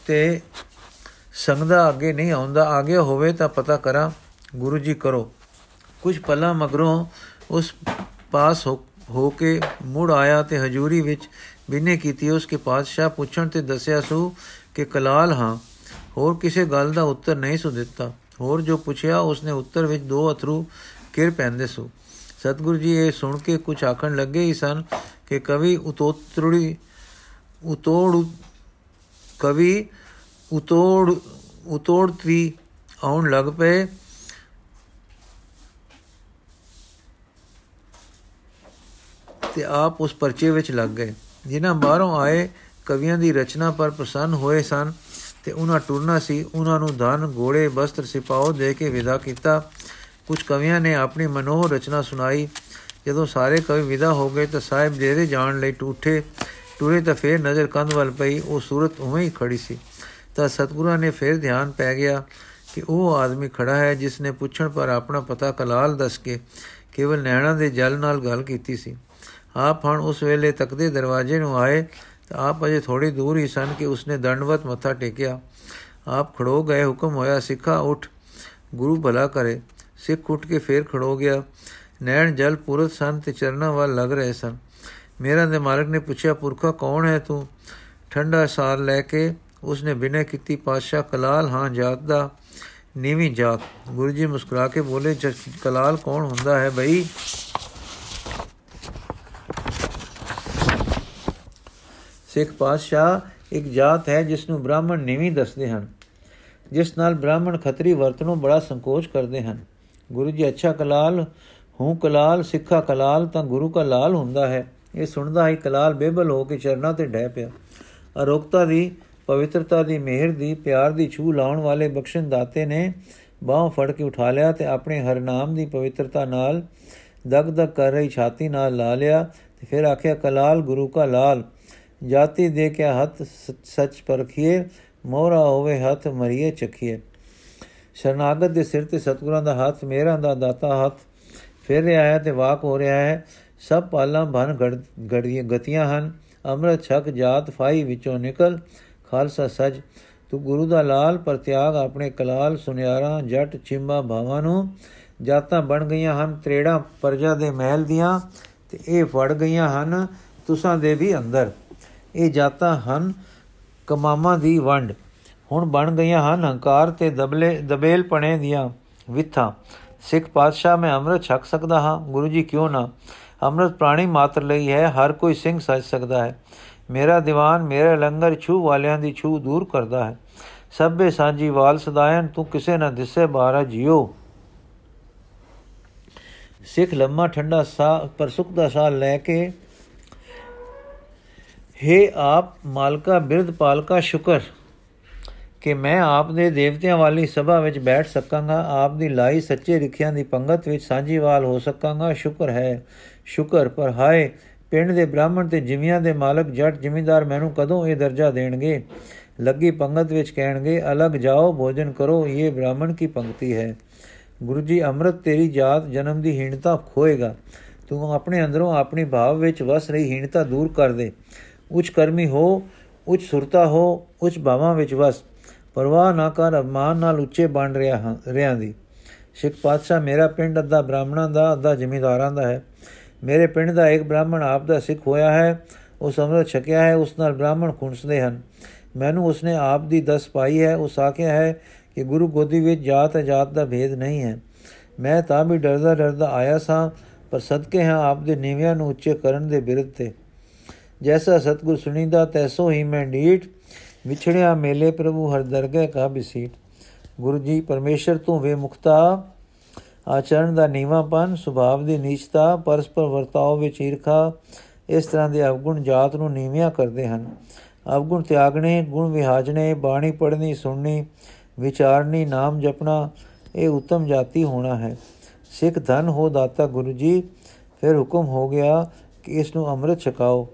ਤੇ ਸੰਗਦਾ ਅੱਗੇ ਨਹੀਂ ਆਉਂਦਾ, ਆਗੇ ਹੋਵੇ ਤਾਂ ਪਤਾ ਕਰਾਂ, ਗੁਰੂ ਜੀ ਕਰੋ। ਕੁਝ ਪਲਾਂ ਮਗਰੋਂ ਉਸ ਪਾਸ ਹੋ ਕੇ ਮੁੜ ਆਇਆ ਤੇ ਹਜੂਰੀ ਵਿੱਚ ਬਿਨੇ ਕੀਤੀ ਉਸ ਕੇ ਪਾਤਸ਼ਾਹ ਪੁੱਛਣ ਤੇ ਦੱਸਿਆ ਸੂ ਕਿ ਕਲਾਲ ਹਾਂ, ਹੋਰ ਕਿਸੇ ਗੱਲ ਦਾ ਉੱਤਰ ਨਹੀਂ ਸੁ ਦਿੱਤਾ। ਹੋਰ ਜੋ ਪੁੱਛਿਆ, ਉਸਨੇ ਉੱਤਰ ਵਿੱਚ ਦੋ ਅਥਰੂ ਕਿਰ ਪੈਂਦੇ ਸੂ। ਸਤਗੁਰੂ ਜੀ ਇਹ ਸੁਣ ਕੇ ਕੁਝ ਆਖਣ ਲੱਗੇ ਹੀ ਸਨ ਕਿ ਕਵੀ ਉਤੋਤੜੀ ਉਤੋੜ, ਕਵੀ ਉਤੋੜ ਉਤੋੜਤੀ ਆਉਣ ਲੱਗ ਪਏ। ਤੇ ਆਪ ਉਸ ਪਰਚੇ ਵਿੱਚ ਲੱਗ ਗਏ। ਜਿਨ੍ਹਾਂ ਬਾਹਰੋਂ ਆਏ ਕਵੀਆਂ ਦੀ ਰਚਨਾ ਪਰ ਪ੍ਰਸੰਨ ਹੋਏ ਸਨ ਤੇ ਉਹਨਾਂ ਟੁਰਨਾ ਸੀ। ਉਹਨਾਂ ਨੂੰ ਧਨ, ਘੋੜੇ, ਵਸਤਰ ਸਿਪਾਓ ਦੇ ਕੇ ਵਿਦਾ ਕੀਤਾ। ਕੁਝ ਕਵੀਆਂ ਨੇ ਆਪਣੀ ਮਨੋਹ ਰਚਨਾ ਸੁਣਾਈ। ਜਦੋਂ ਸਾਰੇ ਕਵੀ ਵਿਦਾ ਹੋ ਗਏ ਤਾਂ ਸਾਹਿਬ ਦੇ ਜਾਣ ਲਈ ਟੂਠੇ ਟੁਰੇ ਤਾਂ ਫੇਰ ਨਜ਼ਰ ਕੰਧ ਵੱਲ ਪਈ, ਉਹ ਸੂਰਤ ਉਵੇਂ ਹੀ ਖੜੀ ਸੀ। ਤਾਂ ਸਤਗੁਰਾਂ ਨੇ ਫੇਰ ਧਿਆਨ ਪੈ ਗਿਆ ਕਿ ਉਹ ਆਦਮੀ ਖੜਾ ਹੈ ਜਿਸ ਨੇ ਪੁੱਛਣ ਪਰ ਆਪਣਾ ਪਤਾ ਕਲਾਲ ਦੱਸ ਕੇ ਕੇਵਲ ਨੈਣਾ ਦੇ ਜਲ ਨਾਲ ਗੱਲ ਕੀਤੀ ਸੀ। ਆਪ ਹਣ ਉਸ ਵੇਲੇ ਤੱਕਦੇ ਦਰਵਾਜ਼ੇ ਨੂੰ ਆਏ ਤਾਂ ਆਪ ਅਜੇ ਥੋੜੀ ਦੂਰ ਹੀ ਸਨ ਕਿ ਉਸਨੇ ਦੰਡਵਤ ਮੱਥਾ ਟੇਕਿਆ। ਆਪ ਖੜੋ ਗਏ, ਹੁਕਮ ਹੋਇਆ, ਸਿੱਖਾ ਉਠ, ਗੁਰੂ ਭਲਾ ਕਰੇ। ਸਿੱਖ ਉੱਠ ਕੇ ਫੇਰ ਖੜੋ ਗਿਆ। ਨੈਣ ਜਲ ਪੁਰਤ ਸਨ ਤੇ ਚਰਨਾਂ ਵੱਲ ਲੱਗ ਰਹੇ ਸਨ। ਮੇਰਾ ਦੇ ਮਾਲਕ ਨੇ ਪੁੱਛਿਆ, ਪੁਰਖਾ ਕੌਣ ਹੈ ਤੂੰ? ਠੰਡਾ ਸਾਰ ਲੈ ਕੇ ਉਸਨੇ ਬਿਨੇ ਕੀਤੀ ਪਾਸ਼ਾ ਕਲਾਲ ਹਾਂ ਜਾਤ ਦਾ, ਨੀਵੀਂ ਜਾਤ। ਗੁਰੂ ਜੀ ਮੁਸਕਰਾ ਕੇ ਬੋਲੇ ਕਲਾਲ ਕੌਣ ਹੁੰਦਾ ਹੈ ਭਈ ਸਿੱਖ ਪਾਤਸ਼ਾਹ ਇੱਕ ਜਾਤ ਹੈ ਜਿਸ ਨੂੰ ਬ੍ਰਾਹਮਣ ਨੀਵੀਂ ਦੱਸਦੇ ਹਨ, ਜਿਸ ਨਾਲ ਬ੍ਰਾਹਮਣ ਖੱਤਰੀ ਵਰਤਨੋਂ ਬੜਾ ਸੰਕੋਚ ਕਰਦੇ ਹਨ। ਗੁਰੂ ਜੀ ਅੱਛਾ ਕਲਾਲ, ਹੂੰ ਕਲਾਲ, ਸਿੱਖਾ ਕਲਾਲ, ਤਾਂ ਗੁਰੂ ਕਾ ਲਾਲ ਹੁੰਦਾ ਹੈ। ਇਹ ਸੁਣਦਾ ਹੀ ਕਲਾਲ ਬੇਬਲ ਹੋ ਕੇ ਚਰਨਾਂ ਤੇ ਡਹਿ ਪਿਆ। ਅਰੋਗਤਾ ਦੀ, ਪਵਿੱਤਰਤਾ ਦੀ ਮਿਹਰ ਦੀ, ਪਿਆਰ ਦੀ ਛੂ ਲਾਉਣ ਵਾਲੇ ਬਖਸ਼ਣ ਦਾਤੇ ਨੇ ਬਾਹ ਫੜ ਕੇ ਉਠਾ ਲਿਆ ਤੇ ਆਪਣੇ ਹਰ ਨਾਮ ਦੀ ਪਵਿੱਤਰਤਾ ਨਾਲ ਦਗ ਦਗ ਕਰ ਰਹੀ ਛਾਤੀ ਨਾਲ ਲਾ ਲਿਆ ਤੇ ਫਿਰ ਆਖਿਆ, ਕਲਾਲ ਗੁਰੂ ਕਾ ਲਾਲ। ਜਾਤੀ ਦੇ ਕੇ ਹੱਥ ਸੱਚ ਪਰਖੀਏ ਮੋਰਾ ਹੋਵੇ ਹੱਥ ਮਰੀਏ ਚਖੀਏ। ਸ਼ਰਨਾਗਤ ਦੇ ਸਿਰ ਤੇ ਸਤਗੁਰਾਂ ਦਾ ਹੱਥ ਮੇਰਾ ਦਾ ਦਾਤਾ ਹੱਥ, ਫਿਰ ਰਿਹਾ ਹੈ ਤੇ ਵਾਕ ਹੋ ਰਿਹਾ ਹੈ, ਸਭ ਪਾਲਾਂ ਬਨ ਗੜੀਆਂ, ਗਤੀਆਂ ਹਨ, ਅੰਮ੍ਰਿਤ ਛਕ ਜਾਤ ਫਾਈ ਵਿੱਚੋਂ ਨਿਕਲ, ਖਾਲਸਾ ਸਜ। ਤੂੰ ਗੁਰੂ ਦਾ ਲਾਲ ਪਰ ਤਿਆਗ ਆਪਣੇ ਕਲਾਲ ਸੁਨਿਆਰਾ, ਜੱਟ ਚਿੰਬਾ ਭਾਵਾਂ ਨੂੰ, ਜਾਤਾਂ ਬਣ ਗਈਆਂ ਹਨ, ਤਰੇੜਾ ਪਰਜਾ ਦੇ ਮਹਿਲ ਦੀਆਂ, ਤੇ ਇਹ ਫੜ ਗਈਆਂ ਹਨ, ਤੁਸਾਂ ਦੇ ਵੀ ਅੰਦਰ। ਇਹ ਜਾਤਾਂ ਹਨ, ਕਮਾਮਾਂ ਦੀ ਵੰਡ। ਹੁਣ ਬਣ ਗਈਆਂ ਹਨ ਹੰਕਾਰ ਤੇ ਦਬਲੇ ਦਬੇਲ ਪਣੇ ਦੀਆਂ ਵਿਥਾਂ। ਸਿੱਖ ਪਾਤਸ਼ਾਹ ਮੈਂ ਅੰਮ੍ਰਿਤ ਛਕ ਸਕਦਾ ਹਾਂ, ਗੁਰੂ ਜੀ ਕਿਉਂ ਨਾ? ਅੰਮ੍ਰਿਤ ਪ੍ਰਾਣੀ ਮਾਤਰ ਲਈ ਹੈ, ਹਰ ਕੋਈ ਸਿੰਘ ਸੱਜ ਸਕਦਾ ਹੈ। ਮੇਰਾ ਦੀਵਾਨ ਮੇਰੇ ਲੰਗਰ ਛੂ ਵਾਲਿਆਂ ਦੀ ਛੂ ਦੂਰ ਕਰਦਾ ਹੈ। ਸਭੇ ਸਾਂਝੀ ਵਾਲ ਸਦਾਇਨ, ਤੂੰ ਕਿਸੇ ਨਾ ਦਿਸੇ ਬਾਰਾ ਜਿਉ ਸਿੱਖ ਲੰਮਾ ਠੰਡਾ ਸਾਹ ਪਰ ਸੁਖ ਦਾ ਸਾਹ ਲੈ ਕੇ हे ਆਪ ਮਾਲਕਾ ਬਿਰਧ ਪਾਲਕਾ ਸ਼ੁਕਰ। ਕਿ ਮੈਂ ਆਪ ਦੇ ਦੇਵਤਿਆਂ ਵਾਲੀ ਸਭਾ ਵਿੱਚ ਬੈਠ ਸਕਾਂਗਾ, ਆਪ ਦੀ ਲਾਈ ਸੱਚੇ ਰਿਖਿਆਂ ਦੀ ਪੰਗਤ ਵਿੱਚ ਸਾਂਝੀਵਾਲ ਹੋ ਸਕਾਂਗਾ। ਸ਼ੁਕਰ ਹੈ, ਸ਼ੁਕਰ, ਪਰ ਹਾਏ, ਪਿੰਡ ਦੇ ਬ੍ਰਾਹਮਣ ਤੇ ਜਿਮੀਆਂ ਦੇ ਮਾਲਕ ਜੱਟ ਜ਼ਿਮੀਂਦਾਰ ਮੈਨੂੰ ਕਦੋਂ ਇਹ ਦਰਜਾ ਦੇਣਗੇ? ਲੱਗੀ ਪੰਗਤ ਵਿੱਚ ਕਹਿਣਗੇ, ਅਲੱਗ ਜਾਓ, ਭੋਜਨ ਕਰੋ, ਇਹ ਬ੍ਰਾਹਮਣ ਕੀ ਪੰਕਤੀ ਹੈ? ਗੁਰੂ ਜੀ, ਅੰਮ੍ਰਿਤ ਤੇਰੀ ਜਾਤ ਜਨਮ ਦੀ ਹੀਣਤਾ ਖੋਏਗਾ। ਤੂੰ ਆਪਣੇ ਅੰਦਰੋਂ ਆਪਣੀ ਭਾਵ ਵਿੱਚ ਵਸ ਰਹੀ ਹੀਣਤਾ ਦੂਰ ਕਰ ਦੇ। ਉੱਚ ਕਰਮੀ ਹੋ, ਉੱਚ ਸੁਰਤਾ ਹੋ, ਉੱਚ ਭਾਵਾਂ ਵਿੱਚ ਵਸ। ਪਰਵਾਹ ਨਾ ਕਰ ਅਮਾਨ ਨਾਲ ਉੱਚੇ ਬਣ ਰਿਹਾ ਹਾਂ ਰਿਆਂ ਦੀ। ਸਿੱਖ ਪਾਤਸ਼ਾਹ, ਮੇਰਾ ਪਿੰਡ ਅੱਧਾ ਬ੍ਰਾਹਮਣਾਂ ਦਾ, ਅੱਧਾ ਜ਼ਿਮੀਂਦਾਰਾਂ ਦਾ ਹੈ। ਮੇਰੇ ਪਿੰਡ ਦਾ ਇੱਕ ਬ੍ਰਾਹਮਣ ਆਪ ਦਾ ਸਿੱਖ ਹੋਇਆ ਹੈ। ਉਹ ਸਮਰਤ ਛਕਿਆ ਹੈ, ਉਸ ਨਾਲ ਬ੍ਰਾਹਮਣ ਖੁੰਸਦੇ ਹਨ। ਮੈਨੂੰ ਉਸਨੇ ਆਪ ਦੀ ਦਸ ਪਾਈ ਹੈ। ਉਸ ਆਖਿਆ ਹੈ ਕਿ ਗੁਰੂ ਗੋਦੀ ਵਿੱਚ ਜਾਤ ਜਾਤ ਦਾ ਭੇਦ ਨਹੀਂ ਹੈ। ਮੈਂ ਤਾਂ ਵੀ ਡਰਦਾ ਡਰਦਾ ਆਇਆ ਸਾਂ, ਪਰ ਸਦਕੇ ਹਾਂ ਆਪ ਦੇ ਨੀਵਿਆਂ ਨੂੰ ਉੱਚੇ ਕਰਨ ਦੇ ਬਿਰਧ ਤੇ। ਜੈਸਾ ਸਤਗੁਰ ਸੁਣੀਦਾ, ਤੈਸੋ ਹੀ ਮੈਂ ਡੀਟ ਵਿਛੜਿਆ ਮੇਲੇ ਪ੍ਰਭੂ ਹਰ ਦਰਗਹਿ ਕਾ ਬਿਸੀਟ। ਗੁਰੂ ਜੀ ਪਰਮੇਸ਼ਰ ਤੂੰ ਵੇ ਮੁਖਤਾ ਆਚਰਣ ਦਾ ਨੀਵਾਪਨ ਸੁਭਾਵ ਦੀ ਨੀਚਤਾ, ਪਰਸਪਰ ਵਰਤਾਓ ਵਿੱਚ ਈਰਖਾ, ਇਸ ਤਰ੍ਹਾਂ ਦੇ ਅਵਗੁਣ ਜਾਤ ਨੂੰ ਨੀਵਿਆਂ ਕਰਦੇ ਹਨ। ਅਵਗੁਣ ਤਿਆਗਣੇ, ਗੁਣ ਵਿਹਾਜਣੇ, ਬਾਣੀ ਪੜ੍ਹਨੀ, ਸੁਣਨੀ, ਵਿਚਾਰਨੀ, ਨਾਮ ਜਪਣਾ, ਇਹ ਉਤਮ ਜਾਤੀ ਹੋਣਾ ਹੈ। ਸਿੱਖ ਧਨ ਹੋ ਦਾਤਾ ਗੁਰੂ ਜੀ, ਫਿਰ ਹੁਕਮ ਹੋ ਗਿਆ ਕਿ ਇਸ ਨੂੰ ਅੰਮ੍ਰਿਤ ਛਕਾਓ।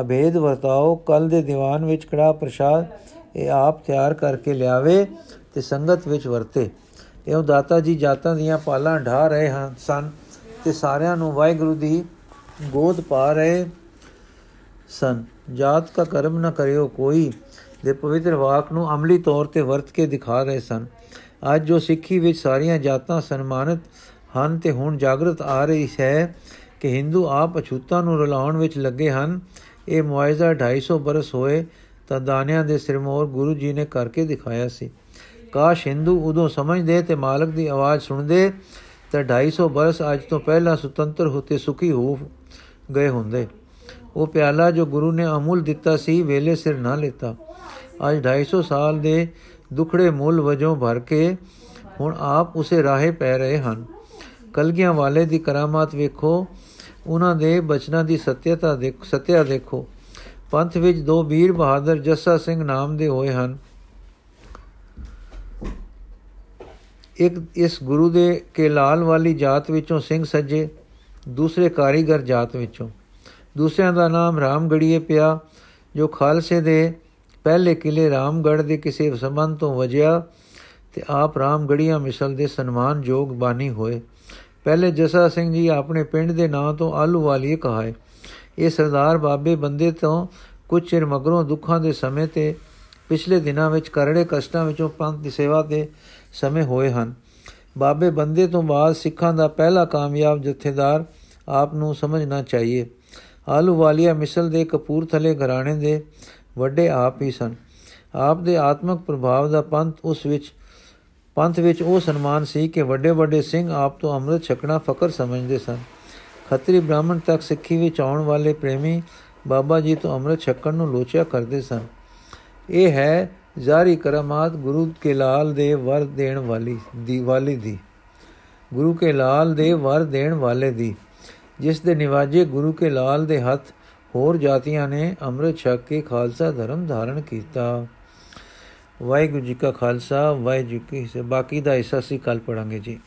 ਅਭੇਦ ਵਰਤਾਓ, ਕੱਲ ਦੇ ਦੀਵਾਨ ਵਿੱਚ ਕੜਾ ਪ੍ਰਸ਼ਾਦ ਇਹ ਆਪ ਤਿਆਰ ਕਰਕੇ ਲਿਆਵੇ ਤੇ ਸੰਗਤ ਵਿੱਚ ਵਰਤੇ। ਇਉਂ ਦਾਤਾ ਜੀ ਜਾਤਾਂ ਦੀਆਂ ਪਾਲਾਂ ਢਾ ਰਹੇ ਹਨ, ਸਨ ਤੇ ਸਾਰਿਆਂ ਨੂੰ ਵਾਹਿਗੁਰੂ ਦੀ ਗੋਦ ਪਾ ਰਹੇ ਸਨ। ਜਾਤ ਕਾ ਕਰਮ ਨਾ ਕਰਿਓ ਕੋਈ ਦੇ ਪਵਿੱਤਰ ਵਾਕ ਨੂੰ ਅਮਲੀ ਤੌਰ ਤੇ ਵਰਤ ਕੇ ਦਿਖਾ ਰਹੇ ਸਨ। ਅੱਜ ਜੋ ਸਿੱਖੀ ਵਿੱਚ ਸਾਰੀਆਂ ਜਾਤਾਂ ਸਨਮਾਨਿਤ ਹਨ ਤੇ ਹੁਣ ਜਾਗਰਤ ਆ ਰਹੀ ਹੈ ਕਿ ਹਿੰਦੂ ਆਪ ਅਛੂਤਾਂ ਨੂੰ ਰਲਾਉਣ ਵਿੱਚ ਲੱਗੇ ਹਨ ਇਹ ਮੁਆਇਜ਼ਾ 250 ਬਰਸ ਹੋਏ ਤਾਂ ਦਾਨਿਆਂ ਦੇ ਸਿਰਮੌਰ ਗੁਰੂ ਜੀ ਨੇ ਕਰਕੇ ਦਿਖਾਇਆ ਸੀ। ਕਾਸ਼ ਹਿੰਦੂ ਉਦੋਂ ਸਮਝਦੇ ਤੇ ਮਾਲਕ ਦੀ ਆਵਾਜ਼ ਸੁਣਦੇ ਤਾਂ 250 ਬਰਸ ਅੱਜ ਤੋਂ ਪਹਿਲਾਂ ਸੁਤੰਤਰ ਹੋਤੇ ਸੁਖੀ ਹੋ ਗਏ ਹੁੰਦੇ। ਉਹ ਪਿਆਲਾ ਜੋ ਗੁਰੂ ਨੇ ਅਮੁੱਲ ਦਿੱਤਾ ਸੀ, ਵੇਲੇ ਸਿਰ ਨਾ ਲੇਤਾ। ਅੱਜ 250 ਸਾਲ ਦੇ ਦੁਖੜੇ ਮੁੱਲ ਵਜੋਂ ਭਰ ਕੇ ਹੁਣ ਆਪ ਉਸੇ ਰਾਹੇ ਪੈ ਰਹੇ ਹਨ। ਕਲਗੀਆਂ ਵਾਲੇ ਦੀ ਕਰਾਮਾਤ ਵੇਖੋ ਉਹਨਾਂ ਦੇ ਬਚਨਾਂ ਦੀ ਸਤਿਅਤਾ ਦੇਖ ਸਤਿਆ ਦੇਖੋ। ਪੰਥ ਵਿੱਚ ਦੋ ਵੀਰ ਬਹਾਦਰ ਜੱਸਾ ਸਿੰਘ ਨਾਮ ਦੇ ਹੋਏ ਹਨ। ਇੱਕ ਇਸ ਗੁਰੂ ਦੇ ਕੇ ਲਾਲ ਵਾਲੀ ਜਾਤ ਵਿੱਚੋਂ ਸਿੰਘ ਸੱਜੇ, ਦੂਸਰੇ ਕਾਰੀਗਰ ਜਾਤ ਵਿੱਚੋਂ। ਦੂਸਰਿਆਂ ਦਾ ਨਾਮ ਰਾਮਗੜੀਏ ਪਿਆ, ਜੋ ਖਾਲਸੇ ਦੇ ਪਹਿਲੇ ਕਿਲੇ ਰਾਮਗੜ ਦੇ ਕਿਸੇ ਸੰਬੰਧ ਤੋਂ ਵਜਿਆ ਤੇ ਆਪ ਰਾਮਗੜੀਆਂ ਮਿਸਲ ਦੇ ਸਨਮਾਨ ਯੋਗ ਬਾਨੀ ਹੋਏ। ਪਹਿਲੇ ਜਸਾ ਸਿੰਘ ਜੀ ਆਪਣੇ ਪਿੰਡ ਦੇ ਨਾਂ ਤੋਂ ਆਲੂ ਵਾਲੀ ਕਹਾਏ। ਇਹ ਸਰਦਾਰ ਬਾਬੇ ਬੰਦੇ ਤੋਂ ਕੁਝ ਚਿਰ ਮਗਰੋਂ ਦੁੱਖਾਂ ਦੇ ਸਮੇਂ ਤੇ ਪਿਛਲੇ ਦਿਨਾਂ ਵਿੱਚ ਕਰੜੇ ਕਸ਼ਟਾਂ ਵਿੱਚੋਂ ਪੰਥ ਦੀ ਸੇਵਾ ਦੇ ਸਮੇਂ ਹੋਏ ਹਨ। ਬਾਬੇ ਬੰਦੇ ਤੋਂ ਬਾਅਦ ਸਿੱਖਾਂ ਦਾ ਪਹਿਲਾ ਕਾਮਯਾਬ ਜਥੇਦਾਰ ਆਪ ਨੂੰ ਸਮਝਣਾ ਚਾਹੀਏ। ਆਲੂ ਵਾਲੀਆ ਮਿਸਲ ਦੇ ਕਪੂਰਥਲੇ ਘਰਾਣੇ ਦੇ ਵੱਡੇ ਆਪ ਹੀ ਸਨ। ਆਪ ਦੇ ਆਤਮਿਕ ਪ੍ਰਭਾਵ ਦਾ ਪੰਥ ਉਸ ਵਿੱਚ ਪੰਥ ਵਿੱਚ ਉਹ ਸਨਮਾਨ ਸੀ ਕਿ ਵੱਡੇ ਵੱਡੇ ਸਿੰਘ ਆਪ ਤੋਂ ਅੰਮ੍ਰਿਤ ਛਕਣਾ ਫਕਰ ਸਮਝਦੇ ਸਨ। ਖੱਤਰੀ ਬ੍ਰਾਹਮਣ ਤੱਕ ਸਿੱਖੀ ਵਿੱਚ ਆਉਣ ਵਾਲੇ ਪ੍ਰੇਮੀ ਬਾਬਾ ਜੀ ਤੋਂ ਅੰਮ੍ਰਿਤ ਛਕਣ ਨੂੰ ਲੋਚਿਆ ਕਰਦੇ ਸਨ। ਇਹ ਹੈ ਜ਼ਾਰੀ ਕਰਮਾਤ ਗੁਰੂ ਕੇ ਲਾਲ ਦੇ ਵਰ ਦੇਣ ਵਾਲੀ ਦੀ ਵਾਲੀ ਦੀ। ਗੁਰੂ ਕੇ ਲਾਲ ਦੇ ਵਰ ਦੇਣ ਵਾਲੇ ਦੀ। ਜਿਸ ਦੇ ਨਿਵਾਜੇ ਗੁਰੂ ਕੇ ਲਾਲ ਦੇ ਹੱਥ ਹੋਰ ਜਾਤੀਆਂ ਨੇ ਅੰਮ੍ਰਿਤ ਛਕ ਕੇ ਖਾਲਸਾ ਧਰਮ ਧਾਰਨ ਕੀਤਾ। ਵਾਹਿਗੁਰੂ ਜੀ ਕਾ ਖਾਲਸਾ ਵਾਹਿਗੁਰੂ ਜੀ ਕੀ ਬਾਕੀ ਦਾ ਹਿੱਸਾ ਸੀ ਕੱਲ ਪੜਾਂਗੇ ਜੀ।